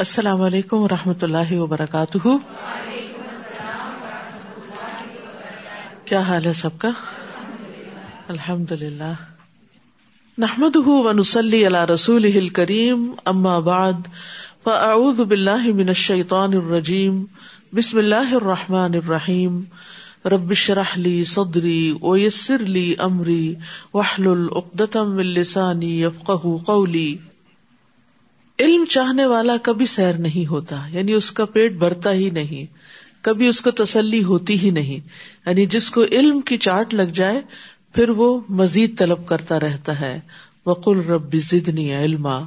السلام علیکم و رحمۃ اللہ وبرکاتہ۔ کیا حال ہے سب کا؟ الحمد للہ نحمد ونسلی علی رسول کریم اما بعد، فاعوذ باللہ من الشیطان الرجیم، بسم اللہ الرحمٰن الرحیم۔ ربش رحلی صدری ویسر لی امری وحل العقدم السانی یفقہ قولی۔ علم چاہنے والا کبھی سیر نہیں ہوتا یعنی اس کا پیٹ بھرتا ہی نہیں، کبھی اس کو تسلی ہوتی ہی نہیں یعنی جس کو علم کی چاٹ لگ جائے، پھر وہ مزید طلب کرتا رہتا ہے۔ وقل رب زدنی علما۔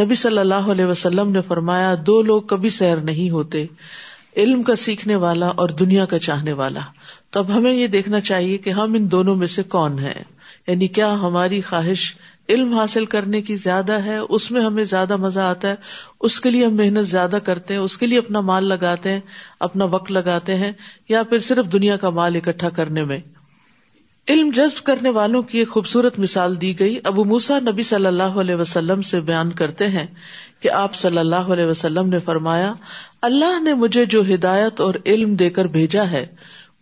نبی صلی اللہ علیہ وسلم نے فرمایا، دو لوگ کبھی سیر نہیں ہوتے، علم کا سیکھنے والا اور دنیا کا چاہنے والا۔ تو اب ہمیں یہ دیکھنا چاہیے کہ ہم ان دونوں میں سے کون ہیں یعنی کیا ہماری خواہش علم حاصل کرنے کی زیادہ ہے، اس میں ہمیں زیادہ مزہ آتا ہے۔ اس کے لیے ہم محنت زیادہ کرتے ہیں، اس کے لیے اپنا مال لگاتے ہیں، اپنا وقت لگاتے ہیں، یا پھر صرف دنیا کا مال اکٹھا کرنے میں۔ علم جذب کرنے والوں کی ایک خوبصورت مثال دی گئی۔ ابو موسا نبی صلی اللہ علیہ وسلم سے بیان کرتے ہیں کہ آپ صلی اللہ علیہ وسلم نے فرمایا، اللہ نے مجھے جو ہدایت اور علم دے کر بھیجا ہے،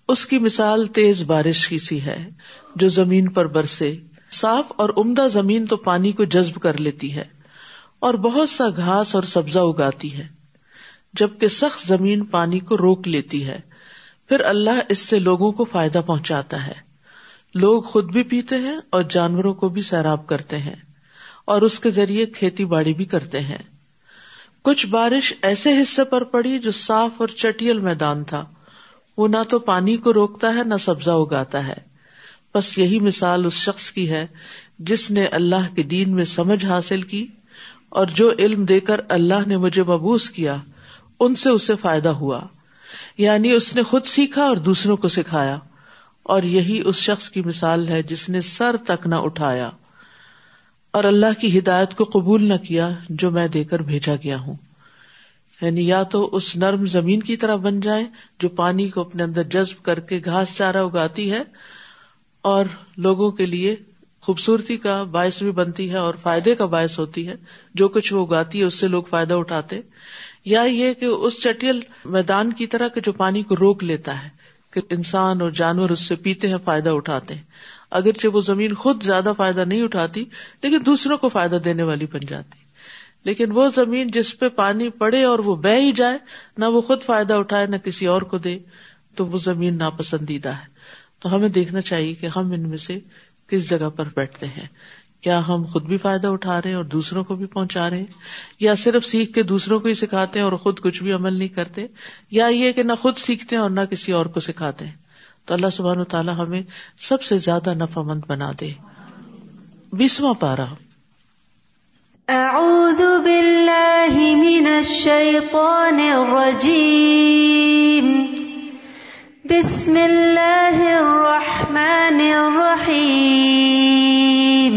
اس کی مثال تیز بارش کی سی ہے، جو زمین پر برسے۔ صاف اور عمدہ زمین تو پانی کو جذب کر لیتی ہے اور بہت سا گھاس اور سبزہ اگاتی ہے۔ جبکہ سخت زمین پانی کو روک لیتی ہے، پھر اللہ اس سے لوگوں کو فائدہ پہنچاتا ہے۔ لوگ خود بھی پیتے ہیں اور جانوروں کو بھی سیراب کرتے ہیں اور اس کے ذریعے کھیتی باڑی بھی کرتے ہیں۔ کچھ بارش ایسے حصے پر پڑی جو صاف اور چٹیل میدان تھا۔ وہ نہ تو پانی کو روکتا ہے، نہ سبزہ اگاتا ہے۔ بس یہی مثال اس شخص کی ہے جس نے اللہ کے دین میں سمجھ حاصل کی اور جو علم دے کر اللہ نے مجھے مبوس کیا، ان سے اسے فائدہ ہوا۔ یعنی اس نے خود سیکھا اور دوسروں کو سکھایا۔ اور یہی اس شخص کی مثال ہے جس نے سر تک نہ اٹھایا۔ اور اللہ کی ہدایت کو قبول نہ کیا جو میں دے کر بھیجا گیا ہوں۔ یعنی یا تو اس نرم زمین کی طرح بن جائے جو پانی کو اپنے اندر جذب کر کے گھاس چارہ اگاتی ہے اور لوگوں کے لیے خوبصورتی کا باعث بھی بنتی ہے اور فائدے کا باعث ہوتی ہے۔ جو کچھ وہ اگاتی ہے، اس سے لوگ فائدہ اٹھاتے یا یہ کہ اس چٹیل میدان کی طرح کے جو پانی کو روک لیتا ہے کہ انسان اور جانور اس سے پیتے ہیں، فائدہ اٹھاتے ہیں۔ اگرچہ وہ زمین خود زیادہ فائدہ نہیں اٹھاتی، لیکن دوسروں کو فائدہ دینے والی بن جاتی۔ لیکن وہ زمین جس پہ پانی پڑے اور وہ بہ ہی جائے، نہ وہ خود فائدہ اٹھائے، نہ کسی اور کو دے، تو وہ زمین ناپسندیدہ ہے۔ تو ہمیں دیکھنا چاہیے کہ ہم ان میں سے کس جگہ پر بیٹھتے ہیں۔ کیا ہم خود بھی فائدہ اٹھا رہے ہیں اور دوسروں کو بھی پہنچا رہے ہیں؟ یا صرف سیکھ کے دوسروں کو ہی سکھاتے ہیں اور خود کچھ بھی عمل نہیں کرتے؟ یا یہ کہ نہ خود سیکھتے ہیں اور نہ کسی اور کو سکھاتے ہیں؟ تو اللہ سبحان و تعالیٰ ہمیں سب سے زیادہ نفع مند بنا دے۔ بیسواں پارا اعوذ باللہ من الشیطان الرجیم۔ بسم اللہ الرحمن الرحیم.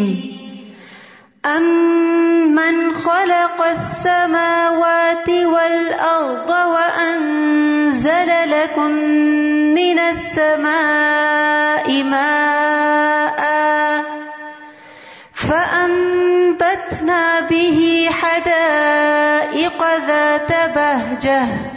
امن خلق السماوات والارض وانزل لكم من السماء ماء فانبتنا به حدائق ذات بهجه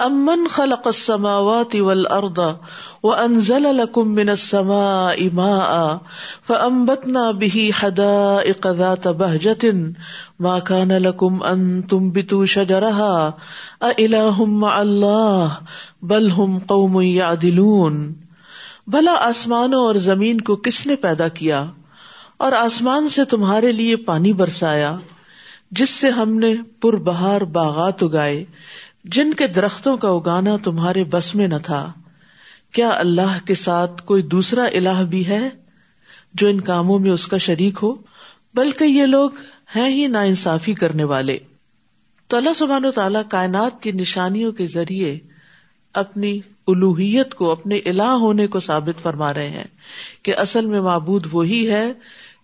امن خلق السماوات والارض وانزل لكم من السماء ماء فانبتنا به حدائق ذات بهجة. ما كان لكم ان تنبتوا شجرها اله مع الله بل هم قوم يعدلون. بھلا آسمانوں اور زمین کو کس نے پیدا کیا؟ اور آسمان سے تمہارے لیے پانی برسایا، جس سے ہم نے پر بہار باغات اگائے جن کے درختوں کا اگانا تمہارے بس میں نہ تھا، کیا اللہ کے ساتھ کوئی دوسرا الہ بھی ہے جو ان کاموں میں اس کا شریک ہو؟ بلکہ یہ لوگ ہیں ہی نا انصافی کرنے والے۔ تو اللہ سبحان و تعالیٰ کائنات کی نشانیوں کے ذریعے اپنی الوحیت کو، اپنے الہ ہونے کو ثابت فرما رہے ہیں کہ اصل میں معبود وہی ہے،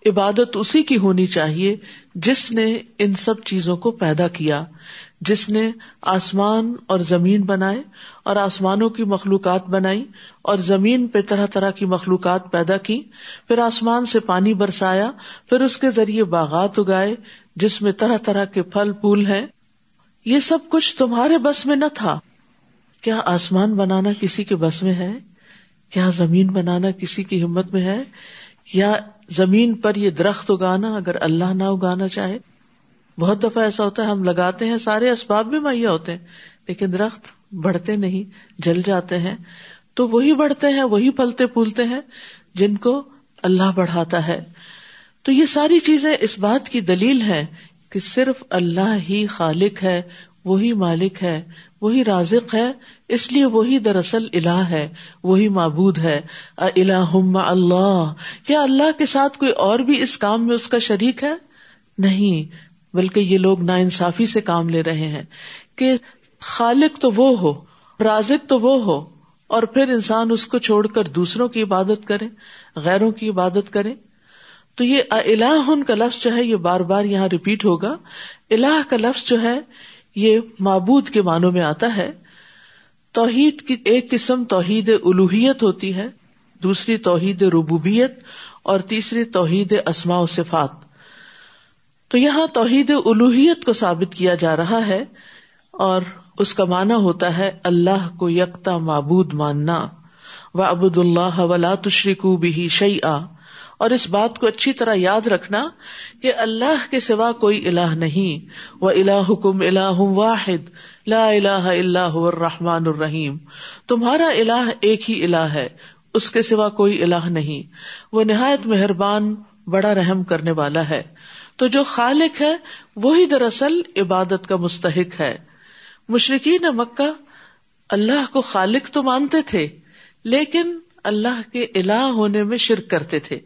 عبادت اسی کی ہونی چاہیے جس نے ان سب چیزوں کو پیدا کیا۔ جس نے آسمان اور زمین بنائے اور آسمانوں کی مخلوقات بنائی اور زمین پہ طرح طرح کی مخلوقات پیدا کی، پھر آسمان سے پانی برسایا، پھر اس کے ذریعے باغات اگائے، جس میں طرح طرح کے پھل پھول ہیں۔ یہ سب کچھ تمہارے بس میں نہ تھا۔ کیا آسمان بنانا کسی کے بس میں ہے؟ کیا زمین بنانا کسی کی ہمت میں ہے؟ یا زمین پر یہ درخت اگانا اگر اللہ نہ اگانا چاہے؟ بہت دفعہ ایسا ہوتا ہے، ہم لگاتے ہیں، سارے اسباب بھی مہیا ہوتے ہیں، لیکن درخت بڑھتے نہیں، جل جاتے ہیں۔ تو وہی بڑھتے ہیں، وہی پلتے پھولتے ہیں جن کو اللہ بڑھاتا ہے۔ تو یہ ساری چیزیں اس بات کی دلیل ہے کہ صرف اللہ ہی خالق ہے، وہی مالک ہے، وہی رازق ہے، اس لیے وہی دراصل الہ ہے، وہی معبود ہے۔ اللہ اللہ، کیا اللہ کے ساتھ کوئی اور بھی اس کام میں اس کا شریک ہے؟ نہیں۔ بلکہ یہ لوگ نا انصافی سے کام لے رہے ہیں کہ خالق تو وہ ہو، رازق تو وہ ہو، اور پھر انسان اس کو چھوڑ کر دوسروں کی عبادت کرے، غیروں کی عبادت کرے۔ تو یہ الہ کا لفظ جو ہے، یہ بار بار یہاں ریپیٹ ہوگا۔ الہ کا لفظ جو ہے، یہ معبود کے معنوں میں آتا ہے۔ توحید کی ایک قسم توحید الوحیت ہوتی ہے، دوسری توحید ربوبیت، اور تیسری توحید اسماء و صفات۔ تو یہاں توحید الوحیت کو ثابت کیا جا رہا ہے اور اس کا معنی ہوتا ہے اللہ کو یکتا معبود ماننا۔ و ابد اللہ ولا تشریق بھی شعی اور اس بات کو اچھی طرح یاد رکھنا کہ اللہ کے سوا کوئی الہ نہیں۔ وہ الا حکم اللہ واحد۔ لا الہ اللہ الرحمن الرحیم تمہارا الہ ایک ہی الہ ہے۔ اس کے سوا کوئی الہ نہیں۔ وہ نہایت مہربان، بڑا رحم کرنے والا ہے۔ تو جو خالق ہے، وہی دراصل عبادت کا مستحق ہے۔ مشرقین مکہ اللہ کو خالق تو مانتے تھے، لیکن اللہ کے الہ ہونے میں شرک کرتے تھے۔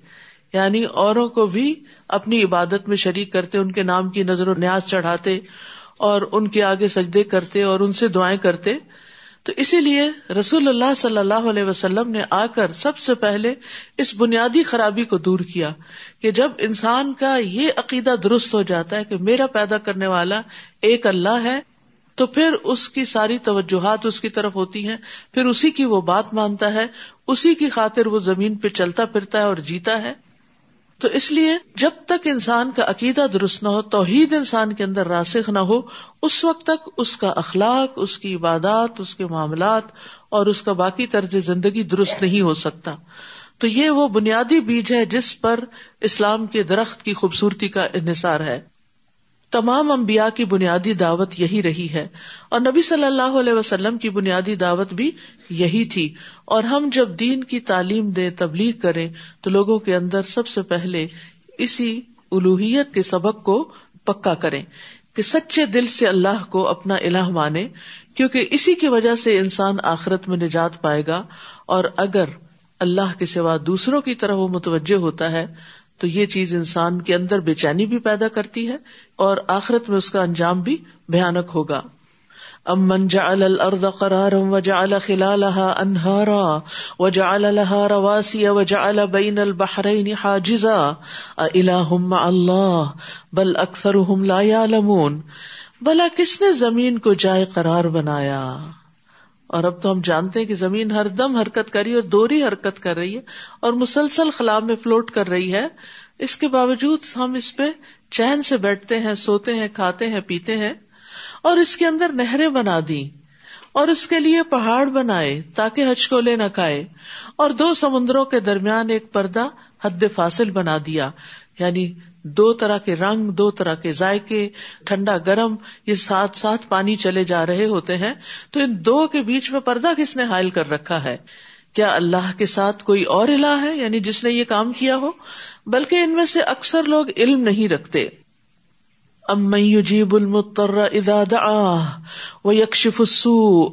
یعنی اوروں کو بھی اپنی عبادت میں شریک کرتے، ان کے نام کی نظر و نیاز چڑھاتے اور ان کے آگے سجدے کرتے اور ان سے دعائیں کرتے۔ تو اسی لیے رسول اللہ صلی اللہ علیہ وسلم نے آ کر سب سے پہلے اس بنیادی خرابی کو دور کیا کہ جب انسان کا یہ عقیدہ درست ہو جاتا ہے کہ میرا پیدا کرنے والا ایک اللہ ہے، تو پھر اس کی ساری توجہات اس کی طرف ہوتی ہیں، پھر اسی کی وہ بات مانتا ہے، اسی کی خاطر وہ زمین پہ چلتا پھرتا ہے اور جیتا ہے۔ تو اس لیے جب تک انسان کا عقیدہ درست نہ ہو، توحید انسان کے اندر راسخ نہ ہو، اس وقت تک اس کا اخلاق، اس کی عبادات، اس کے معاملات اور اس کا باقی طرز زندگی درست نہیں ہو سکتا۔ تو یہ وہ بنیادی بیج ہے جس پر اسلام کے درخت کی خوبصورتی کا انحصار ہے۔ تمام انبیاء کی بنیادی دعوت یہی رہی ہے اور نبی صلی اللہ علیہ وسلم کی بنیادی دعوت بھی یہی تھی اور ہم جب دین کی تعلیم دیں تبلیغ کریں تو لوگوں کے اندر سب سے پہلے اسی الوحیت کے سبق کو پکا کریں کہ سچے دل سے اللہ کو اپنا الہ مانے کیونکہ اسی کی وجہ سے انسان آخرت میں نجات پائے گا اور اگر اللہ کے سوا دوسروں کی طرح وہ متوجہ ہوتا ہے تو یہ چیز انسان کے اندر بے چینی بھی پیدا کرتی ہے اور آخرت میں اس کا انجام بھی بھیانک ہوگا۔ امن جعل الارض قرارا وجعل خلالها انهارا وجعل لها رواسي وجعل بين البحرين حاجزا۔ الہ مع اللہ، بل اکثرهم لا يعلمون بلا کس نے زمین کو جائے قرار بنایا؟ اور اب تو ہم جانتے ہیں کہ زمین ہر دم حرکت کر رہی ہے اور دوری حرکت کر رہی ہے اور مسلسل خلا میں فلوٹ کر رہی ہے۔ اس کے باوجود ہم اس پہ چین سے بیٹھتے ہیں، سوتے ہیں، کھاتے ہیں، پیتے ہیں اور اس کے اندر نہریں بنا دی اور اس کے لیے پہاڑ بنائے تاکہ حج کو لے نہ کھائے اور دو سمندروں کے درمیان ایک پردہ حد فاصل بنا دیا۔ یعنی دو طرح کے رنگ، دو طرح کے ذائقے، ٹھنڈا گرم، یہ ساتھ ساتھ پانی چلے جا رہے ہوتے ہیں۔ تو ان دو کے بیچ میں پردہ کس نے حائل کر رکھا ہے؟ کیا اللہ کے ساتھ کوئی اور الہ ہے؟ یعنی جس نے یہ کام کیا ہو؟ بلکہ ان میں سے اکثر لوگ علم نہیں رکھتے۔ ام یجیب المتر اذا دعا یکشف السوء۔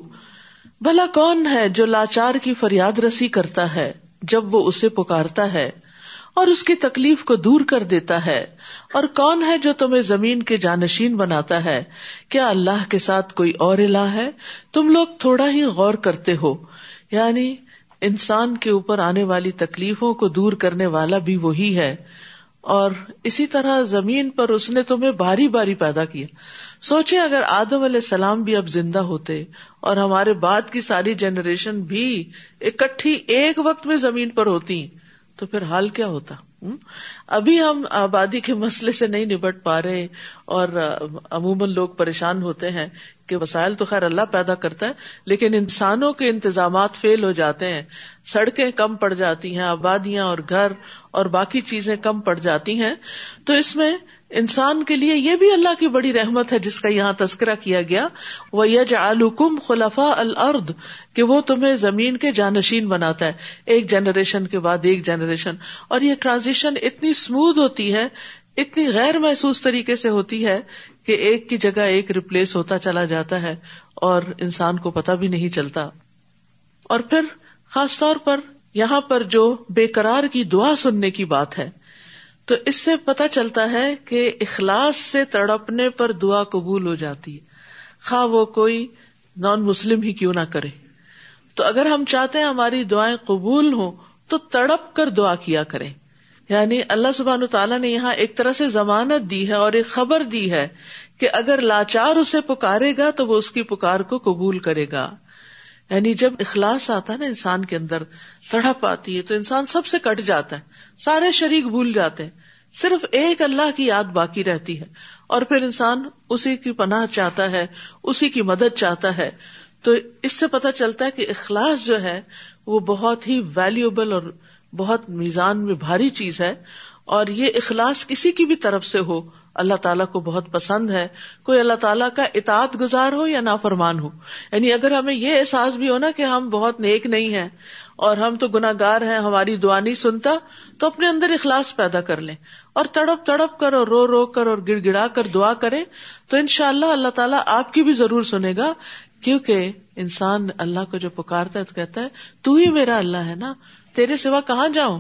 بھلا کون ہے جو لاچار کی فریاد رسی کرتا ہے جب وہ اسے پکارتا ہے؟ اور اس کی تکلیف کو دور کر دیتا ہے۔ اور کون ہے جو تمہیں زمین کے جانشین بناتا ہے؟ کیا اللہ کے ساتھ کوئی اور الہ ہے؟ تم لوگ تھوڑا ہی غور کرتے ہو۔ یعنی انسان کے اوپر آنے والی تکلیفوں کو دور کرنے والا بھی وہی ہے۔ اور اسی طرح زمین پر اس نے تمہیں باری باری پیدا کیا۔ سوچے اگر آدم علیہ السلام بھی اب زندہ ہوتے اور ہمارے بعد کی ساری جنریشن بھی اکٹھی ایک وقت میں زمین پر ہوتی۔ تو پھر حال کیا ہوتا؟ ابھی ہم آبادی کے مسئلے سے نہیں نبٹ پا رہے اور عموماً لوگ پریشان ہوتے ہیں کہ وسائل تو خیر اللہ پیدا کرتا ہے، لیکن انسانوں کے انتظامات فیل ہو جاتے ہیں۔ سڑکیں کم پڑ جاتی ہیں، آبادیاں اور گھر اور باقی چیزیں کم پڑ جاتی ہیں۔ تو اس میں انسان کے لیے یہ بھی اللہ کی بڑی رحمت ہے، جس کا یہاں تذکرہ کیا گیا۔ وہ یج آلکم خلفا الرد کہ وہ تمہیں زمین کے جانشین بناتا ہے۔ ایک جنریشن کے بعد ایک جنریشن۔ اور یہ ٹرانزیشن اتنی اسموتھ ہوتی ہے، اتنی غیر محسوس طریقے سے ہوتی ہے کہ ایک کی جگہ ایک ریپلیس ہوتا چلا جاتا ہے اور انسان کو پتا بھی نہیں چلتا۔ اور پھر خاص طور پر یہاں پر جو بے قرار کی دعا سننے کی بات ہے، تو اس سے پتا چلتا ہے کہ اخلاص سے تڑپنے پر دعا قبول ہو جاتی ہے۔ خواہ وہ کوئی نان مسلم ہی کیوں نہ کرے۔ تو اگر ہم چاہتے ہیں ہماری دعائیں قبول ہوں، تو تڑپ کر دعا کیا کریں۔ یعنی اللہ سبحان تعالیٰ نے یہاں ایک طرح سے ضمانت دی ہے اور ایک خبر دی ہے کہ اگر لاچار اسے پکارے گا تو وہ اس کی پکار کو قبول کرے گا۔ یعنی جب اخلاص آتا ہے نا انسان کے اندر، تڑپ آتی ہے تو انسان سب سے کٹ جاتا ہے، سارے شریک بھول جاتے ہیں۔ صرف ایک اللہ کی یاد باقی رہتی ہے اور پھر انسان اسی کی پناہ چاہتا ہے، اسی کی مدد چاہتا ہے۔ تو اس سے پتا چلتا ہے کہ اخلاص جو ہے وہ بہت ہی ویلوبل اور بہت میزان میں بھاری چیز ہے اور یہ اخلاص کسی کی بھی طرف سے ہو، اللہ تعالیٰ کو بہت پسند ہے۔ کوئی اللہ تعالیٰ کا اطاعت گزار ہو یا نافرمان ہو۔ یعنی اگر ہمیں یہ احساس بھی ہو نا کہ ہم بہت نیک نہیں ہیں اور ہم تو گناگار ہیں، ہماری دعا نہیں سنتا، تو اپنے اندر اخلاص پیدا کر لیں۔ اور تڑپ تڑپ کر اور رو رو کر اور گڑ گڑا کر دعا کرے تو ان شاء اللہ اللہ تعالیٰ آپ کی بھی ضرور سنے گا۔ کیونکہ انسان اللہ کو جو پکارتا ہے تو کہتا ہے، تو ہی میرا اللہ ہے نا۔ تیرے سوا کہاں جاؤں؟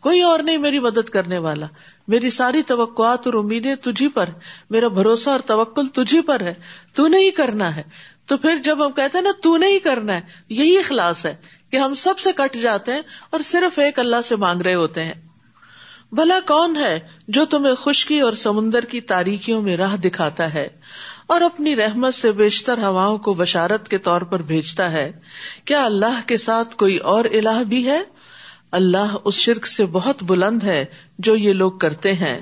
کوئی اور نہیں میری مدد کرنے والا۔ میری ساری توقعات اور امیدیں تجھی پر۔ میرا بھروسہ اور توکل تجھی پر ہے۔ تو نہیں کرنا ہے۔ تو پھر جب ہم کہتے ہیں نا، تو نہیں کرنا ہے، یہی اخلاص ہے کہ ہم سب سے کٹ جاتے ہیں اور صرف ایک اللہ سے مانگ رہے ہوتے ہیں۔ بھلا کون ہے جو تمہیں خشکی اور سمندر کی تاریخیوں میں راہ دکھاتا ہے اور اپنی رحمت سے بیشتر ہواؤں کو بشارت کے طور پر بھیجتا ہے؟ کیا اللہ کے ساتھ کوئی اور الہ بھی ہے؟ اللہ اس شرک سے بہت بلند ہے جو یہ لوگ کرتے ہیں۔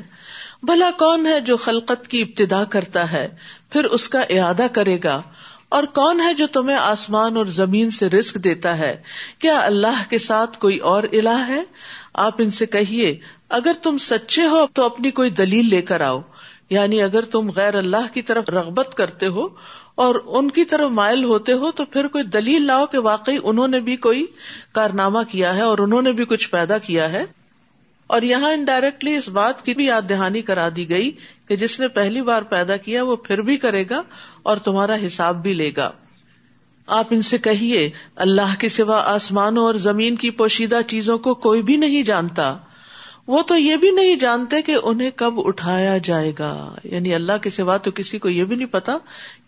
بھلا کون ہے جو خلقت کی ابتدا کرتا ہے، پھر اس کا اعادہ کرے گا۔ اور کون ہے جو تمہیں آسمان اور زمین سے رسک دیتا ہے؟ کیا اللہ کے ساتھ کوئی اور الہ ہے؟ آپ ان سے کہیے، اگر تم سچے ہو تو اپنی کوئی دلیل لے کر آؤ۔ یعنی اگر تم غیر اللہ کی طرف رغبت کرتے ہو اور ان کی طرف مائل ہوتے ہو تو پھر کوئی دلیل لاؤ کہ واقعی انہوں نے بھی کوئی کارنامہ کیا ہے اور انہوں نے بھی کچھ پیدا کیا ہے۔ اور یہاں انڈائریکٹلی اس بات کی بھی یاد دہانی کرا دی گئی کہ جس نے پہلی بار پیدا کیا وہ پھر بھی کرے گا اور تمہارا حساب بھی لے گا۔ آپ ان سے کہیے، اللہ کے سوا آسمانوں اور زمین کی پوشیدہ چیزوں کو کوئی بھی نہیں جانتا۔ وہ تو یہ بھی نہیں جانتے کہ انہیں کب اٹھایا جائے گا۔ یعنی اللہ کے سوا تو کسی کو یہ بھی نہیں پتا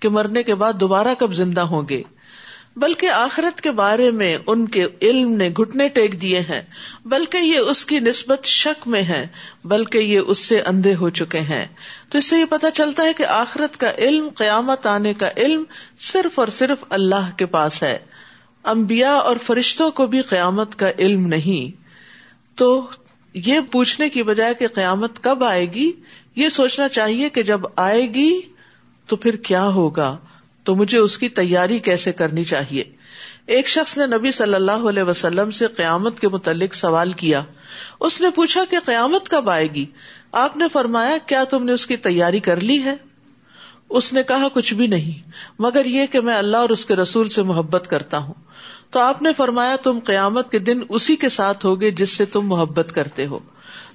کہ مرنے کے بعد دوبارہ کب زندہ ہوں گے۔ بلکہ آخرت کے بارے میں ان کے علم نے گھٹنے ٹیک دیے ہیں۔ بلکہ یہ اس کی نسبت شک میں ہے بلکہ یہ اس سے اندھے ہو چکے ہیں۔ تو اس سے یہ پتا چلتا ہے کہ آخرت کا علم، قیامت آنے کا علم صرف اور صرف اللہ کے پاس ہے۔ امبیا اور فرشتوں کو بھی قیامت کا علم نہیں۔ تو یہ پوچھنے کی بجائے کہ قیامت کب آئے گی؟ یہ سوچنا چاہیے کہ جب آئے گی تو پھر کیا ہوگا؟ تو مجھے اس کی تیاری کیسے کرنی چاہیے؟ ایک شخص نے نبی صلی اللہ علیہ وسلم سے قیامت کے متعلق سوال کیا۔ اس نے پوچھا کہ قیامت کب آئے گی؟ آپ نے فرمایا، کیا تم نے اس کی تیاری کر لی ہے؟ اس نے کہا، کچھ بھی نہیں، مگر یہ کہ میں اللہ اور اس کے رسول سے محبت کرتا ہوں۔ تو آپ نے فرمایا تم قیامت کے دن اسی کے ساتھ ہوگے جس سے تم محبت کرتے ہو۔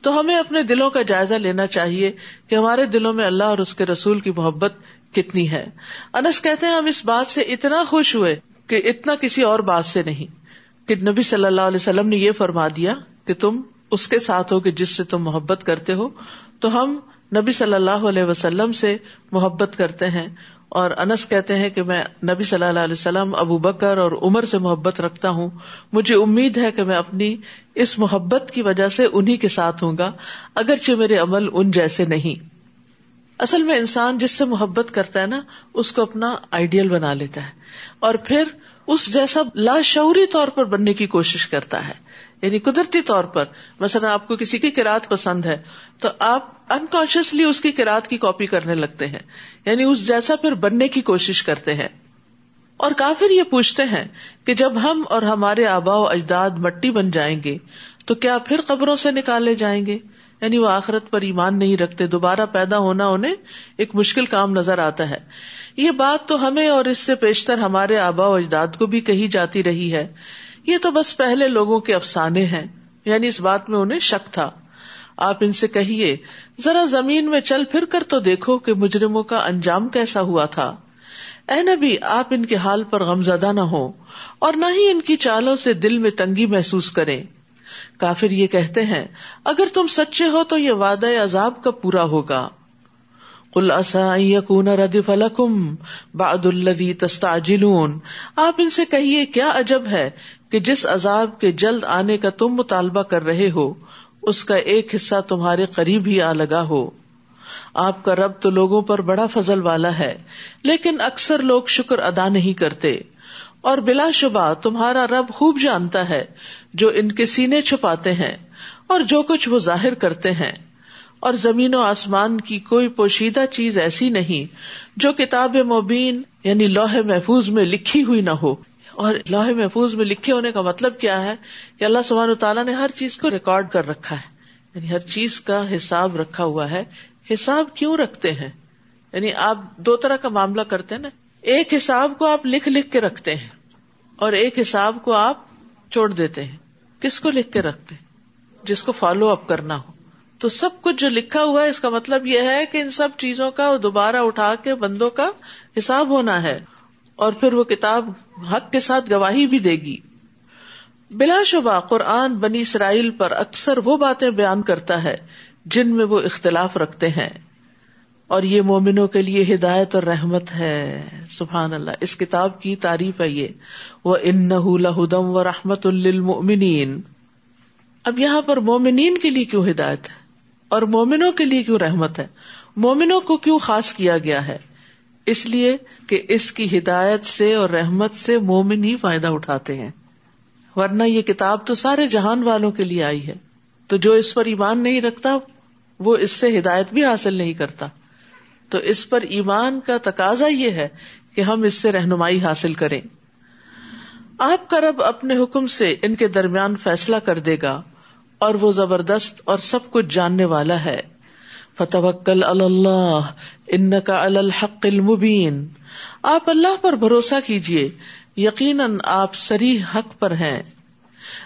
تو ہمیں اپنے دلوں کا جائزہ لینا چاہیے کہ ہمارے دلوں میں اللہ اور اس کے رسول کی محبت کتنی ہے۔ انس کہتے ہیں ہم اس بات سے اتنا خوش ہوئے کہ اتنا کسی اور بات سے نہیں۔ کہ نبی صلی اللہ علیہ وسلم نے یہ فرما دیا کہ تم اس کے ساتھ ہو کہ جس سے تم محبت کرتے ہو۔ تو ہم نبی صلی اللہ علیہ وسلم سے محبت کرتے ہیں۔ اور انس کہتے ہیں کہ میں نبی صلی اللہ علیہ وسلم، ابو بکر اور عمر سے محبت رکھتا ہوں۔ مجھے امید ہے کہ میں اپنی اس محبت کی وجہ سے انہیں کے ساتھ ہوں گا، اگرچہ میرے عمل ان جیسے نہیں۔ اصل میں انسان جس سے محبت کرتا ہے نا، اس کو اپنا آئیڈیل بنا لیتا ہے۔ اور پھر اس جیسا لاشعوری طور پر بننے کی کوشش کرتا ہے۔ یعنی قدرتی طور پر، مثلا آپ کو کسی کی کراط پسند ہے تو آپ انکانشیسلی اس کی کراط کی کاپی کرنے لگتے ہیں۔ یعنی اس جیسا پھر بننے کی کوشش کرتے ہیں۔ اور کافر یہ پوچھتے ہیں کہ جب ہم اور ہمارے آبا و اجداد مٹی بن جائیں گے تو کیا پھر قبروں سے نکالے جائیں گے؟ یعنی وہ آخرت پر ایمان نہیں رکھتے، دوبارہ پیدا ہونا انہیں ایک مشکل کام نظر آتا ہے۔ یہ بات تو ہمیں اور اس سے پیشتر ہمارے آبا و اجداد کو بھی کہی جاتی رہی ہے۔ یہ تو بس پہلے لوگوں کے افسانے ہیں۔ یعنی اس بات میں انہیں شک تھا۔ آپ ان سے کہیے، ذرا زمین میں چل پھر کر تو دیکھو کہ مجرموں کا انجام کیسا ہوا تھا۔ اے نبی، آپ ان کے حال پر غمزدہ نہ ہو اور نہ ہی ان کی چالوں سے دل میں تنگی محسوس کریں۔ کافر یہ کہتے ہیں، اگر تم سچے ہو تو یہ وعدہ عذاب کب پورا ہوگا۔ کل یقون ردف الکم باد الدی تستاجلون آپ ان سے کہیے، کیا عجب ہے کہ جس عذاب کے جلد آنے کا تم مطالبہ کر رہے ہو اس کا ایک حصہ تمہارے قریب ہی آ لگا ہو۔ آپ کا رب تو لوگوں پر بڑا فضل والا ہے، لیکن اکثر لوگ شکر ادا نہیں کرتے۔ اور بلا شبہ تمہارا رب خوب جانتا ہے جو ان کے سینے چھپاتے ہیں اور جو کچھ وہ ظاہر کرتے ہیں۔ اور زمین و آسمان کی کوئی پوشیدہ چیز ایسی نہیں جو کتاب مبین یعنی لوہے محفوظ میں لکھی ہوئی نہ ہو۔ اور لوہے محفوظ میں لکھے ہونے کا مطلب کیا ہے کہ اللہ سبحانہ تعالیٰ نے ہر چیز کو ریکارڈ کر رکھا ہے۔ یعنی ہر چیز کا حساب رکھا ہوا ہے۔ حساب کیوں رکھتے ہیں؟ یعنی آپ دو طرح کا معاملہ کرتے ہیں نا۔ ایک حساب کو آپ لکھ لکھ کے رکھتے ہیں اور ایک حساب کو آپ چھوڑ دیتے ہیں۔ کس کو لکھ کے رکھتے ہیں؟ جس کو فالو اپ کرنا ہو۔ تو سب کچھ جو لکھا ہوا ہے اس کا مطلب یہ ہے کہ ان سب چیزوں کا دوبارہ اٹھا کے بندوں کا حساب ہونا ہے۔ اور پھر وہ کتاب حق کے ساتھ گواہی بھی دے گی۔ بلا شبہ قرآن بنی اسرائیل پر اکثر وہ باتیں بیان کرتا ہے جن میں وہ اختلاف رکھتے ہیں۔ اور یہ مومنوں کے لیے ہدایت اور رحمت ہے۔ سبحان اللہ، اس کتاب کی تعریف ہے یہ۔ وہ ان لہدم و رحمت المنین اب یہاں پر مومنین کے لیے کیوں ہدایت ہے؟ اور مومنوں کے لیے کیوں رحمت ہے؟ مومنوں کو کیوں خاص کیا گیا ہے؟ اس لیے کہ اس کی ہدایت سے اور رحمت سے مومن ہی فائدہ اٹھاتے ہیں۔ ورنہ یہ کتاب تو سارے جہان والوں کے لیے آئی ہے۔ تو جو اس پر ایمان نہیں رکھتا، وہ اس سے ہدایت بھی حاصل نہیں کرتا۔ تو اس پر ایمان کا تقاضا یہ ہے کہ ہم اس سے رہنمائی حاصل کریں۔ آپ کا رب اپنے حکم سے ان کے درمیان فیصلہ کر دے گا اور وہ زبردست اور سب کچھ جاننے والا ہے۔ فتوکل اللہ ان کا الحق المبین۔ آپ اللہ پر بھروسہ کیجیے یقیناً آپ سری حق پر ہیں۔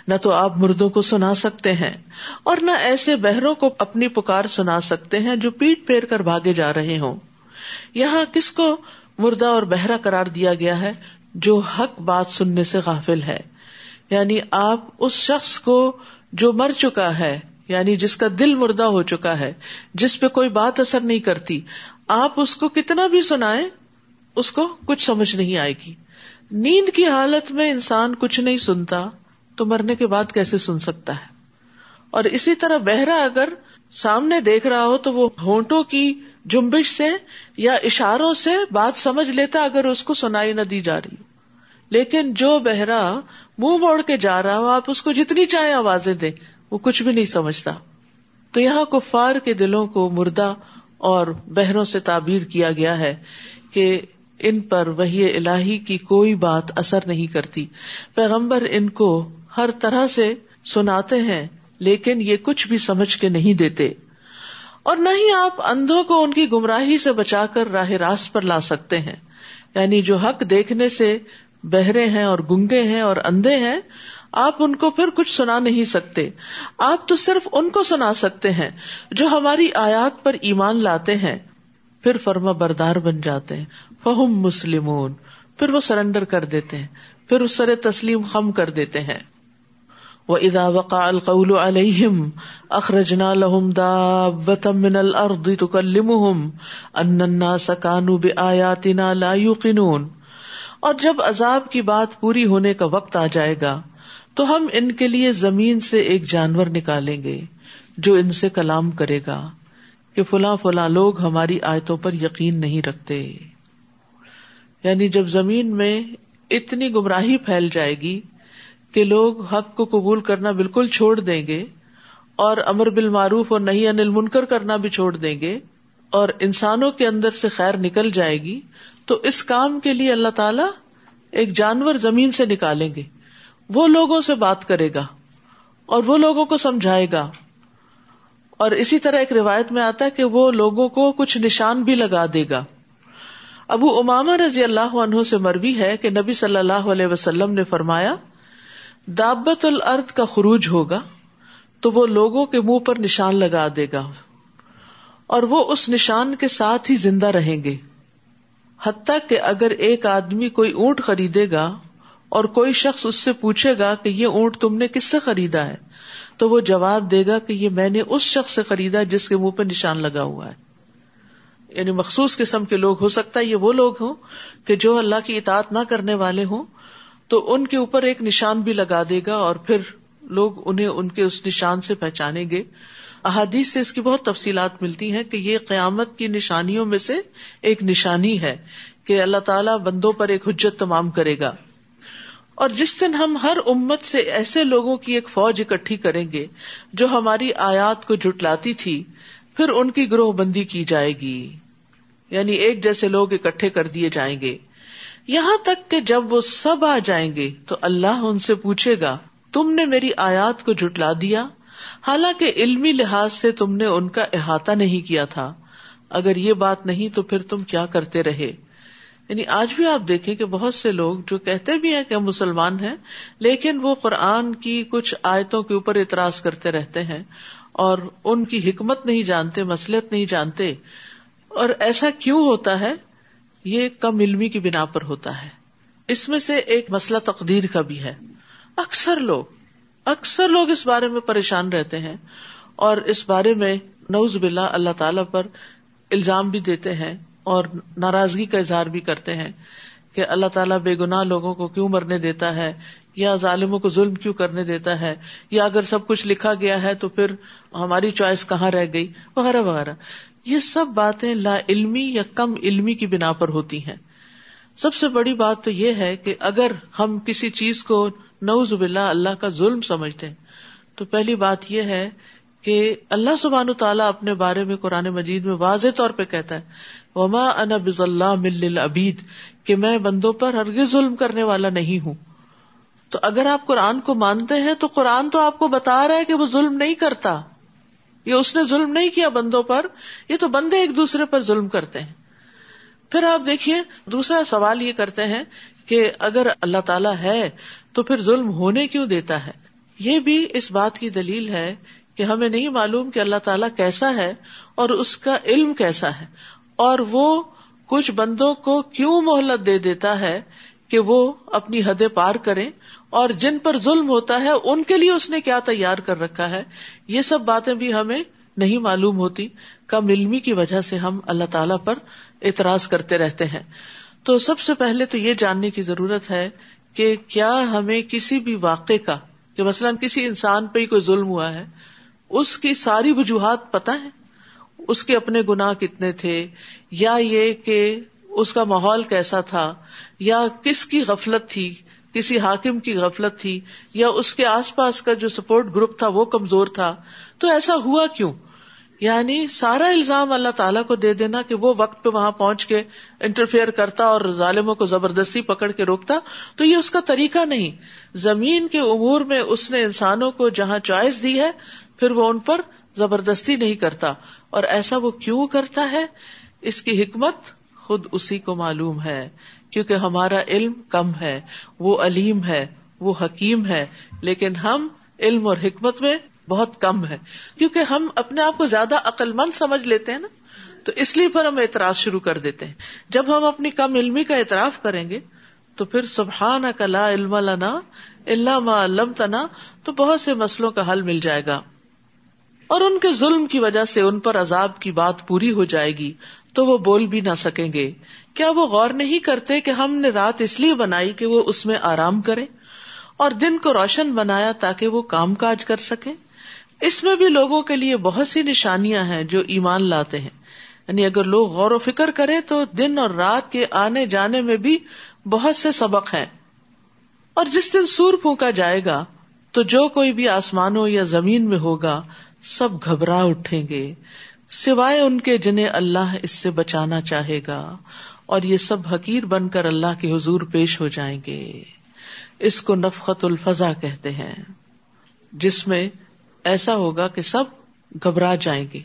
نہ تو آپ مردوں کو سنا سکتے ہیں، اور نہ ایسے بہروں کو اپنی پکار سنا سکتے ہیں جو پیٹ پھیر کر بھاگے جا رہے ہوں۔ یہاں کس کو مردہ اور بہرا قرار دیا گیا ہے جو حق بات سننے سے غافل ہے؟ یعنی آپ اس شخص کو جو مر چکا ہے۔ یعنی جس کا دل مردہ ہو چکا ہے، جس پہ کوئی بات اثر نہیں کرتی، آپ اس کو کتنا بھی سنائے اس کو کچھ سمجھ نہیں آئے گی۔ نیند کی حالت میں انسان کچھ نہیں سنتا، تو مرنے کے بعد کیسے سن سکتا ہے؟ اور اسی طرح بہرا اگر سامنے دیکھ رہا ہو تو وہ ہونٹوں کی جمبش سے یا اشاروں سے بات سمجھ لیتا اگر اس کو سنائی نہ دی جا رہی لیکن جو بہرا منہ موڑ کے جا رہا ہو، آپ اس کو جتنی چاہے آوازیں دیں۔ وہ کچھ بھی نہیں سمجھتا۔ تو یہاں کفار کے دلوں کو مردہ اور بہروں سے تعبیر کیا گیا ہے کہ ان پر وہی الہی کی کوئی بات اثر نہیں کرتی۔ پیغمبر ان کو ہر طرح سے سناتے ہیں، لیکن یہ کچھ بھی سمجھ کے نہیں دیتے۔ اور نہ ہی آپ اندھوں کو ان کی گمراہی سے بچا کر راہ راست پر لا سکتے ہیں۔ یعنی جو حق دیکھنے سے بہرے ہیں اور گنگے ہیں اور اندھے ہیں آپ ان کو پھر کچھ سنا نہیں سکتے۔ آپ تو صرف ان کو سنا سکتے ہیں جو ہماری آیات پر ایمان لاتے ہیں۔ پھر فرما بردار بن جاتے ہیں۔ فہم مسلمون۔ پھر وہ سرینڈر کر دیتے ہیں۔ پھر اس سر تسلیم خم کر دیتے ہیں۔ وہ ادا وقا القول علیہم اخرجنا لہم دابتا من الارض تکلمہم ان الناس کانو بآیاتنا لا یوقنون اور جب عذاب کی بات پوری ہونے کا وقت آ جائے گا تو ہم ان کے لیے زمین سے ایک جانور نکالیں گے جو ان سے کلام کرے گا کہ فلاں فلاں لوگ ہماری آیتوں پر یقین نہیں رکھتے۔ یعنی جب زمین میں اتنی گمراہی پھیل جائے گی کہ لوگ حق کو قبول کرنا بالکل چھوڑ دیں گے اور امر بالمعروف اور نہیں انل منکر کرنا بھی چھوڑ دیں گے اور انسانوں کے اندر سے خیر نکل جائے گی، تو اس کام کے لیے اللہ تعالی ایک جانور زمین سے نکالیں گے۔ وہ لوگوں سے بات کرے گا اور وہ لوگوں کو سمجھائے گا۔ اور اسی طرح ایک روایت میں آتا ہے کہ وہ لوگوں کو کچھ نشان بھی لگا دے گا۔ ابو اماما رضی اللہ عنہ سے مروی ہے کہ نبی صلی اللہ علیہ وسلم نے فرمایا، دابت الارض کا خروج ہوگا تو وہ لوگوں کے منہ پر نشان لگا دے گا اور وہ اس نشان کے ساتھ ہی زندہ رہیں گے۔ حتیٰ کہ اگر ایک آدمی کوئی اونٹ خریدے گا اور کوئی شخص اس سے پوچھے گا کہ یہ اونٹ تم نے کس سے خریدا ہے، تو وہ جواب دے گا کہ یہ میں نے اس شخص سے خریدا جس کے منہ پہ نشان لگا ہوا ہے۔ یعنی مخصوص قسم کے لوگ، ہو سکتا ہے یہ وہ لوگ ہوں کہ جو اللہ کی اطاعت نہ کرنے والے ہوں، تو ان کے اوپر ایک نشان بھی لگا دے گا اور پھر لوگ انہیں ان کے اس نشان سے پہچانیں گے۔ احادیث سے اس کی بہت تفصیلات ملتی ہیں کہ یہ قیامت کی نشانیوں میں سے ایک نشانی ہے کہ اللہ تعالیٰ بندوں پر ایک حجت تمام کرے گا۔ اور جس دن ہم ہر امت سے ایسے لوگوں کی ایک فوج اکٹھی کریں گے جو ہماری آیات کو جٹلاتی تھی، پھر ان کی گروہ بندی کی جائے گی۔ یعنی ایک جیسے لوگ اکٹھے کر دیے جائیں گے۔ یہاں تک کہ جب وہ سب آ جائیں گے تو اللہ ان سے پوچھے گا، تم نے میری آیات کو جٹلا دیا؟ حالانکہ علمی لحاظ سے تم نے ان کا احاطہ نہیں کیا تھا۔ اگر یہ بات نہیں تو پھر تم کیا کرتے رہے؟ یعنی آج بھی آپ دیکھیں کہ بہت سے لوگ جو کہتے بھی ہیں کہ ہم مسلمان ہیں، لیکن وہ قرآن کی کچھ آیتوں کے اوپر اعتراض کرتے رہتے ہیں اور ان کی حکمت نہیں جانتے مسلط نہیں جانتے۔ اور ایسا کیوں ہوتا ہے؟ یہ کم علمی کی بنا پر ہوتا ہے۔ اس میں سے ایک مسئلہ تقدیر کا بھی ہے۔ اکثر لوگ اکثر لوگ اس بارے میں پریشان رہتے ہیں اور اس بارے میں نوز بلا اللہ تعالی پر الزام بھی دیتے ہیں۔ اور ناراضگی کا اظہار بھی کرتے ہیں کہ اللہ تعالیٰ بے گناہ لوگوں کو کیوں مرنے دیتا ہے یا ظالموں کو ظلم کیوں کرنے دیتا ہے یا اگر سب کچھ لکھا گیا ہے تو پھر ہماری چوائس کہاں رہ گئی؟ وغیرہ وغیرہ۔ یہ سب باتیں لا علمی یا کم علمی کی بنا پر ہوتی ہیں۔ سب سے بڑی بات تو یہ ہے کہ اگر ہم کسی چیز کو نوز باللہ اللہ کا ظلم سمجھتے ہیں، تو پہلی بات یہ ہے کہ اللہ سبحان تعالیٰ اپنے بارے میں قرآن مجید میں واضح طور پہ کہتا ہے، وما انا بز اللہ مل ابید کہ میں بندوں پر ہرگز ظلم کرنے والا نہیں ہوں۔ تو اگر آپ قرآن کو مانتے ہیں تو قرآن تو آپ کو بتا رہا ہے کہ وہ ظلم نہیں کرتا۔ یہ اس نے ظلم نہیں کیا بندوں پر، یہ تو بندے ایک دوسرے پر ظلم کرتے ہیں۔ پھر آپ دیکھیے، دوسرا سوال یہ کرتے ہیں کہ اگر اللہ تعالیٰ ہے تو پھر ظلم ہونے کیوں دیتا ہے؟ یہ بھی اس بات کی دلیل ہے کہ ہمیں نہیں معلوم کہ اللہ تعالیٰ کیسا ہے اور اس کا علم کیسا ہے اور وہ کچھ بندوں کو کیوں مہلت دے دیتا ہے کہ وہ اپنی حدیں پار کریں اور جن پر ظلم ہوتا ہے ان کے لیے اس نے کیا تیار کر رکھا ہے؟ یہ سب باتیں بھی ہمیں نہیں معلوم ہوتی۔ کم علمی کی وجہ سے ہم اللہ تعالی پر اعتراض کرتے رہتے ہیں۔ تو سب سے پہلے تو یہ جاننے کی ضرورت ہے کہ کیا ہمیں کسی بھی واقع کا، کہ مثلاً کسی انسان پہ ہی کوئی ظلم ہوا ہے اس کی ساری وجوہات پتہ ہے؟ اس کے اپنے گناہ کتنے تھے؟ یا یہ کہ اس کا ماحول کیسا تھا؟ یا کس کی غفلت تھی؟ کسی حاکم کی غفلت تھی؟ یا اس کے آس پاس کا جو سپورٹ گروپ تھا وہ کمزور تھا؟ تو ایسا ہوا کیوں؟ یعنی سارا الزام اللہ تعالیٰ کو دے دینا کہ وہ وقت پہ وہاں پہنچ کے انٹرفیئر کرتا اور ظالموں کو زبردستی پکڑ کے روکتا، تو یہ اس کا طریقہ نہیں۔ زمین کے امور میں اس نے انسانوں کو جہاں چوائس دی ہے پھر وہ ان پر زبردستی نہیں کرتا۔ اور ایسا وہ کیوں کرتا ہے؟ اس کی حکمت خود اسی کو معلوم ہے، کیونکہ ہمارا علم کم ہے، وہ علیم ہے، وہ حکیم ہے، لیکن ہم علم اور حکمت میں بہت کم ہے کیونکہ ہم اپنے آپ کو زیادہ عقل مند سمجھ لیتے ہیں نا، تو اس لیے پھر ہم اعتراض شروع کر دیتے ہیں۔ جب ہم اپنی کم علمی کا اعتراف کریں گے، تو پھر سبحان کا لا علم لنا اللہ علم تنا تو بہت سے مسئلوں کا حل مل جائے گا۔ اور ان کے ظلم کی وجہ سے ان پر عذاب کی بات پوری ہو جائے گی، تو وہ بول بھی نہ سکیں گے۔ کیا وہ غور نہیں کرتے کہ ہم نے رات اس لیے بنائی کہ وہ اس میں آرام کرے اور دن کو روشن بنایا تاکہ وہ کام کاج کر سکے اس میں بھی لوگوں کے لیے بہت سی نشانیاں ہیں جو ایمان لاتے ہیں۔ یعنی اگر لوگ غور و فکر کریں تو دن اور رات کے آنے جانے میں بھی بہت سے سبق ہیں۔ اور جس دن سور پھونکا جائے گا، تو جو کوئی بھی آسمانوں یا زمین میں ہوگا سب گھبرا اٹھیں گے۔ سوائے ان کے جنہیں اللہ اس سے بچانا چاہے گا، اور یہ سب حقیر بن کر اللہ کے حضور پیش ہو جائیں گے۔ اس کو نفقت الفضا کہتے ہیں، جس میں ایسا ہوگا کہ سب گھبرا جائیں گے۔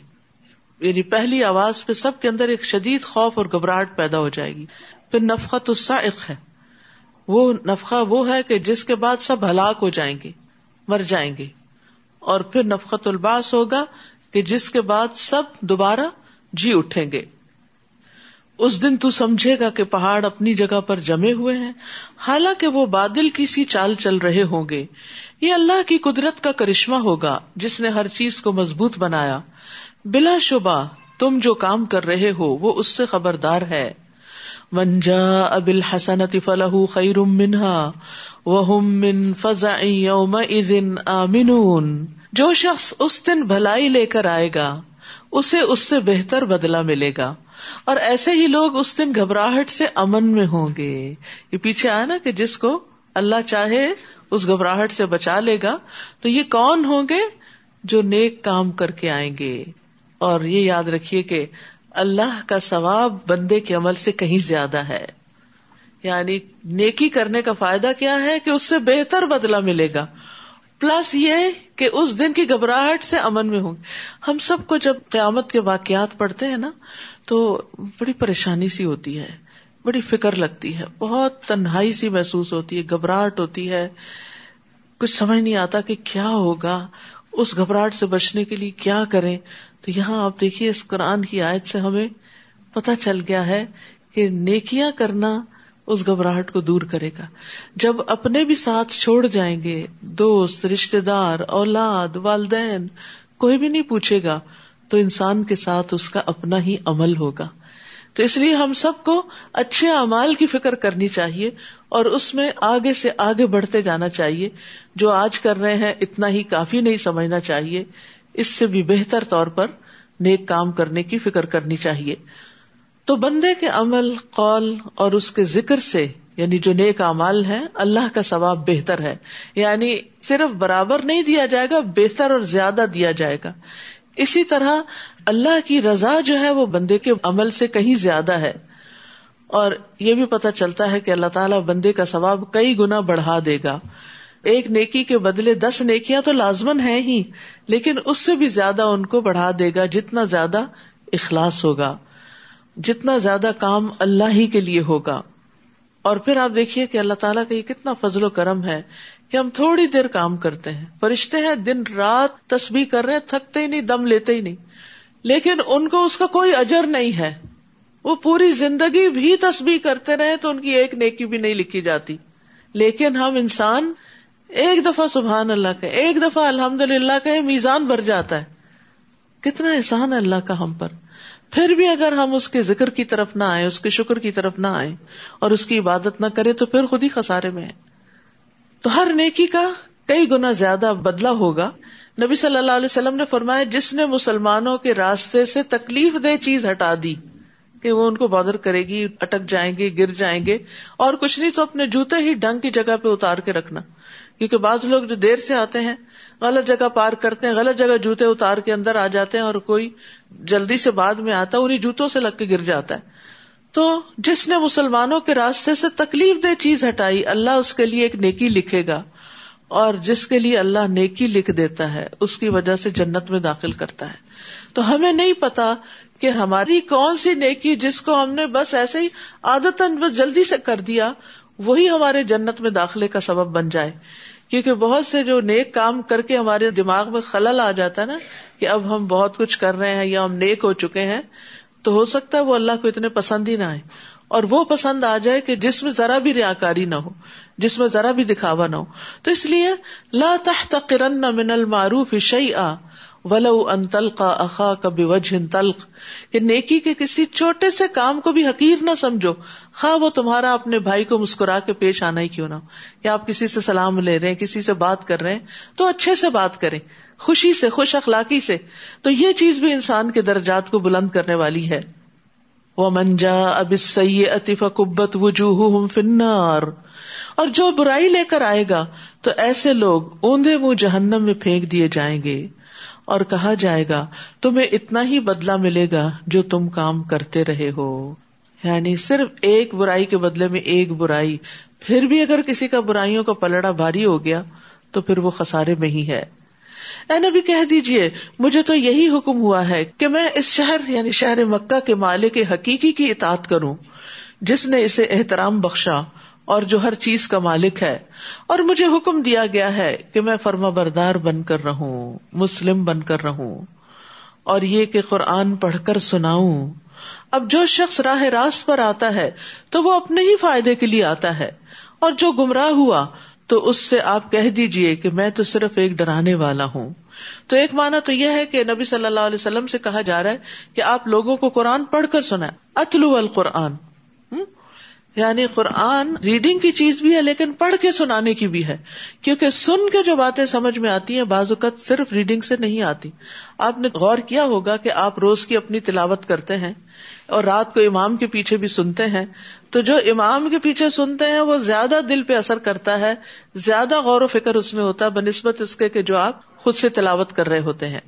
یعنی پہلی آواز پہ سب کے اندر ایک شدید خوف اور گھبراہٹ پیدا ہو جائے گی۔ پھر نفقت السائق ہے۔ وہ نفقہ وہ ہے کہ جس کے بعد سب ہلاک ہو جائیں گے، مر جائیں گے۔ اور پھر نفقت الباس ہوگا کہ جس کے بعد سب دوبارہ جی اٹھیں گے۔ اس دن تو سمجھے گا کہ پہاڑ اپنی جگہ پر جمے ہوئے ہیں۔ حالانکہ وہ بادل کی سی چال چل رہے ہوں گے۔ یہ اللہ کی قدرت کا کرشمہ ہوگا جس نے ہر چیز کو مضبوط بنایا۔ بلا شبہ تم جو کام کر رہے ہو وہ اس سے خبردار ہے۔ منجا ابل حسنت فلاح خیر منہا وہ من فضا یوم آمنون۔ جو شخص اس دن بھلائی لے کر آئے گا، اسے اس سے بہتر بدلا ملے گا۔ اور ایسے ہی لوگ اس دن گھبراہٹ سے امن میں ہوں گے۔ یہ پیچھے آیا نا کہ جس کو اللہ چاہے اس گھبراہٹ سے بچا لے گا۔ تو یہ کون ہوں گے جو نیک کام کر کے آئیں گے؟ اور یہ یاد رکھیے کہ اللہ کا ثواب بندے کے عمل سے کہیں زیادہ ہے۔ یعنی نیکی کرنے کا فائدہ کیا ہے کہ اس سے بہتر بدلا ملے گا۔ پلس یہ کہ اس دن کی گھبراہٹ سے امن میں ہوں۔ گے ہم سب کو جب قیامت کے واقعات پڑھتے ہیں نا، تو بڑی پریشانی سی ہوتی ہے، بڑی فکر لگتی ہے، بہت تنہائی سی محسوس ہوتی ہے، گھبراہٹ ہوتی ہے۔ کچھ سمجھ نہیں آتا کہ کیا ہوگا۔ اس گھبراہٹ سے بچنے کے لیے کیا کریں؟ تو یہاں آپ دیکھیے، اس قرآن کی آیت سے ہمیں پتا چل گیا ہے کہ نیکیاں کرنا اس گھبراہٹ کو دور کرے گا۔ جب اپنے بھی ساتھ چھوڑ جائیں گے، دوست رشتے دار، اولاد، والدین، کوئی بھی نہیں پوچھے گا، تو انسان کے ساتھ اس کا اپنا ہی عمل ہوگا۔ تو اس لیے ہم سب کو اچھے امال کی فکر کرنی چاہیے اور اس میں آگے سے آگے بڑھتے جانا چاہیے۔ جو آج کر رہے ہیں اتنا ہی کافی نہیں سمجھنا چاہیے۔ اس سے بھی بہتر طور پر نیک کام کرنے کی فکر کرنی چاہیے۔ تو بندے کے عمل، قول اور اس کے ذکر سے یعنی جو نیک امال ہے اللہ کا ثواب بہتر ہے۔ یعنی صرف برابر نہیں دیا جائے گا، بہتر اور زیادہ دیا جائے گا۔ اسی طرح اللہ کی رضا جو ہے وہ بندے کے عمل سے کہیں زیادہ ہے۔ اور یہ بھی پتا چلتا ہے کہ اللہ تعالیٰ بندے کا ثواب کئی گنا بڑھا دے گا۔ ایک نیکی کے بدلے دس نیکیاں تو لازمن ہے ہی، لیکن اس سے بھی زیادہ ان کو بڑھا دے گا جتنا زیادہ اخلاص ہوگا، جتنا زیادہ کام اللہ ہی کے لیے ہوگا۔ اور پھر آپ دیکھیے کہ اللہ تعالیٰ کا یہ کتنا فضل و کرم ہے کہ ہم تھوڑی دیر کام کرتے ہیں، فرشتے ہیں دن رات تسبیح کر رہے ہیں، تھکتے ہی نہیں، دم لیتے ہی نہیں۔ لیکن ان کو اس کا کوئی اجر نہیں ہے۔ وہ پوری زندگی بھی تسبیح کرتے رہے تو ان کی ایک نیکی بھی نہیں لکھی جاتی۔ لیکن ہم انسان ایک دفعہ سبحان اللہ کا ایک دفعہ الحمد للہ کا میزان بھر جاتا ہے۔ کتنا احسان ہے اللہ کا ہم پر۔ پھر بھی اگر ہم اس کے ذکر کی طرف نہ آئے اس کے شکر کی طرف نہ آئے اور اس کی عبادت نہ کرے تو پھر خود ہی خسارے میں ہے تو ہر نیکی کا کئی گنا زیادہ بدلا ہوگا۔ نبی صلی اللہ علیہ وسلم نے فرمایا، جس نے مسلمانوں کے راستے سے تکلیف دہ چیز ہٹا دی، کہ وہ ان کو بادر کرے گی، اٹک جائیں گے، گر جائیں گے، اور کچھ نہیں تو اپنے جوتے ہی ڈنگ کی جگہ پہ اتار کے رکھنا۔ کیونکہ بعض لوگ جو دیر سے آتے ہیں، غلط جگہ پار کرتے ہیں، غلط جگہ جوتے اتار کے اندر آ جاتے ہیں اور کوئی جلدی سے بعد میں آتا ہے، انہیں جوتوں سے لگ کے گر جاتا ہے۔ تو جس نے مسلمانوں کے راستے سے تکلیف دہ چیز ہٹائی، اللہ اس کے لیے ایک نیکی لکھے گا۔ اور جس کے لیے اللہ نیکی لکھ دیتا ہے، اس کی وجہ سے جنت میں داخل کرتا ہے۔ تو ہمیں نہیں پتا کہ ہماری کون سی نیکی جس کو ہم نے بس ایسے ہی عادت بس جلدی سے کر دیا، وہی ہمارے جنت میں داخلے کا سبب بن جائے۔ کیونکہ بہت سے جو نیک کام کر کے ہمارے دماغ میں خلل آ جاتا ہے نا کہ اب ہم بہت کچھ کر رہے ہیں یا ہم نیک ہو چکے ہیں، تو ہو سکتا ہے وہ اللہ کو اتنے پسند ہی نہ آئے۔ اور وہ پسند آ جائے کہ جس میں ذرا بھی ریاکاری نہ ہو۔ جس میں ذرا بھی دکھاوا نہ ہو۔ تو اس لیے لا تحتقرن من المعروف شیئا ولو ان تلقا اخا کبھی وجہ تلق۔ کہ نیکی کے کسی چھوٹے سے کام کو بھی حقیر نہ سمجھو۔ خواہ وہ تمہارا اپنے بھائی کو مسکرا کے پیش آنا ہی کیوں نہ ہو۔ کہ آپ کسی سے سلام لے رہے ہیں، کسی سے بات کر رہے ہیں، تو اچھے سے بات کریں، خوشی سے، خوش اخلاقی سے۔ تو یہ چیز بھی انسان کے درجات کو بلند کرنے والی ہے۔ وہ منجا اب سی اطیف کبت وجوہ فنار اور جو برائی لے کر آئے گا، تو ایسے لوگ اوندے منہ جہنم میں پھینک دیے جائیں گے۔ اور کہا جائے گا، تمہیں اتنا ہی بدلا ملے گا جو تم کام کرتے رہے ہو۔ یعنی صرف ایک برائی کے بدلے میں ایک برائی، پھر بھی اگر کسی کا برائیوں کا پلڑا بھاری ہو گیا، تو پھر وہ خسارے میں ہی ہے۔ اے نبی کہہ دیجیے مجھے تو یہی حکم ہوا ہے کہ میں اس شہر یعنی شہر مکہ کے مالک حقیقی کی اطاعت کروں، جس نے اسے احترام بخشا اور جو ہر چیز کا مالک ہے۔ اور مجھے حکم دیا گیا ہے کہ میں فرما بردار بن کر رہوں، مسلم بن کر رہوں۔ اور یہ کہ قرآن پڑھ کر سناؤں۔ اب جو شخص راہ راست پر آتا ہے، تو وہ اپنے ہی فائدے کے لیے آتا ہے۔ اور جو گمراہ ہوا تو اس سے آپ کہہ دیجیے کہ میں تو صرف ایک ڈرانے والا ہوں۔ تو ایک مانا تو یہ ہے کہ نبی صلی اللہ علیہ وسلم سے کہا جا رہا ہے کہ آپ لوگوں کو قرآن پڑھ کر سنا اتلو القرآن۔ یعنی قرآن ریڈنگ کی چیز بھی ہے لیکن پڑھ کے سنانے کی بھی ہے۔ کیونکہ سن کے جو باتیں سمجھ میں آتی ہیں بعض اوقات صرف ریڈنگ سے نہیں آتی۔ آپ نے غور کیا ہوگا کہ آپ روز کی اپنی تلاوت کرتے ہیں۔ اور رات کو امام کے پیچھے بھی سنتے ہیں تو جو امام کے پیچھے سنتے ہیں وہ زیادہ دل پہ اثر کرتا ہے زیادہ غور و فکر اس میں ہوتا ہے بنسبت اس کے کہ جو آپ خود سے تلاوت کر رہے ہوتے ہیں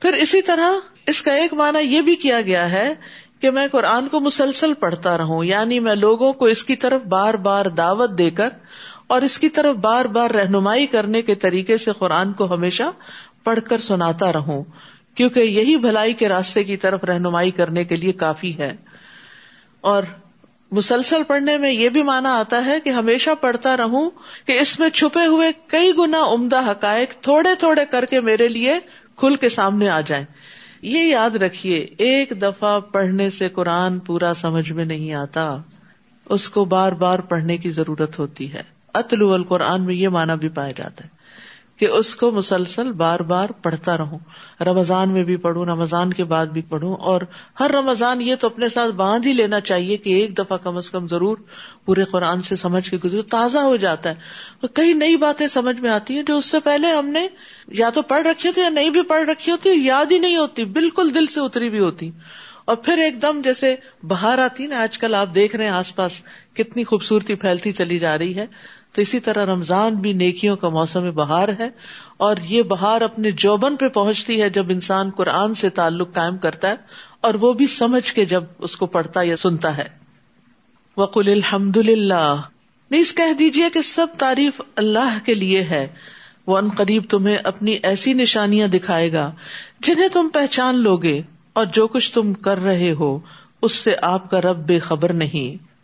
پھر اسی طرح اس کا ایک معنی یہ بھی کیا گیا ہے کہ میں قرآن کو مسلسل پڑھتا رہوں یعنی میں لوگوں کو اس کی طرف بار بار دعوت دے کر اور اس کی طرف بار بار رہنمائی کرنے کے طریقے سے قرآن کو ہمیشہ پڑھ کر سناتا رہوں۔ کیونکہ یہی بھلائی کے راستے کی طرف رہنمائی کرنے کے لیے کافی ہے۔ اور مسلسل پڑھنے میں یہ بھی مانا آتا ہے کہ ہمیشہ پڑھتا رہوں کہ اس میں چھپے ہوئے کئی گنا عمدہ حقائق تھوڑے تھوڑے کر کے میرے لیے کھل کے سامنے آ جائیں۔ یہ یاد رکھیے، ایک دفعہ پڑھنے سے قرآن پورا سمجھ میں نہیں آتا، اس کو بار بار پڑھنے کی ضرورت ہوتی ہے۔ اتلو القرآن میں یہ مانا بھی پایا جاتا ہے۔ کہ اس کو مسلسل بار بار پڑھتا رہوں۔ رمضان میں بھی پڑھوں، رمضان کے بعد بھی پڑھوں۔ اور ہر رمضان یہ تو اپنے ساتھ باندھ ہی لینا چاہیے کہ ایک دفعہ کم از کم ضرور پورے قرآن سے سمجھ کے گزرو تازہ ہو جاتا ہے۔ کئی نئی باتیں سمجھ میں آتی ہیں جو اس سے پہلے ہم نے یا تو پڑھ رکھی ہوتی یا نہیں بھی پڑھ رکھی ہوتی، یاد ہی نہیں ہوتی، بالکل دل سے اتری بھی ہوتی۔ اور پھر ایک دم جیسے باہر آتی نا آج کل آپ دیکھ رہے ہیں آس پاس کتنی خوبصورتی پھیلتی چلی جا رہی ہے۔ تو اسی طرح رمضان بھی نیکیوں کا موسم بہار ہے اور یہ بہار اپنے جوبن پہ پہنچتی ہے جب انسان قرآن سے تعلق قائم کرتا ہے اور وہ بھی سمجھ کے جب اس کو پڑھتا یا سنتا ہے۔ وقل الحمد للہ نیز کہہ دیجیے کہ سب تعریف اللہ کے لیے ہے۔ وہ ان قریب تمہیں اپنی ایسی نشانیاں دکھائے گا جنہیں تم پہچان لوگے اور جو کچھ تم کر رہے ہو، اس سے آپ کا رب بے خبر نہیں۔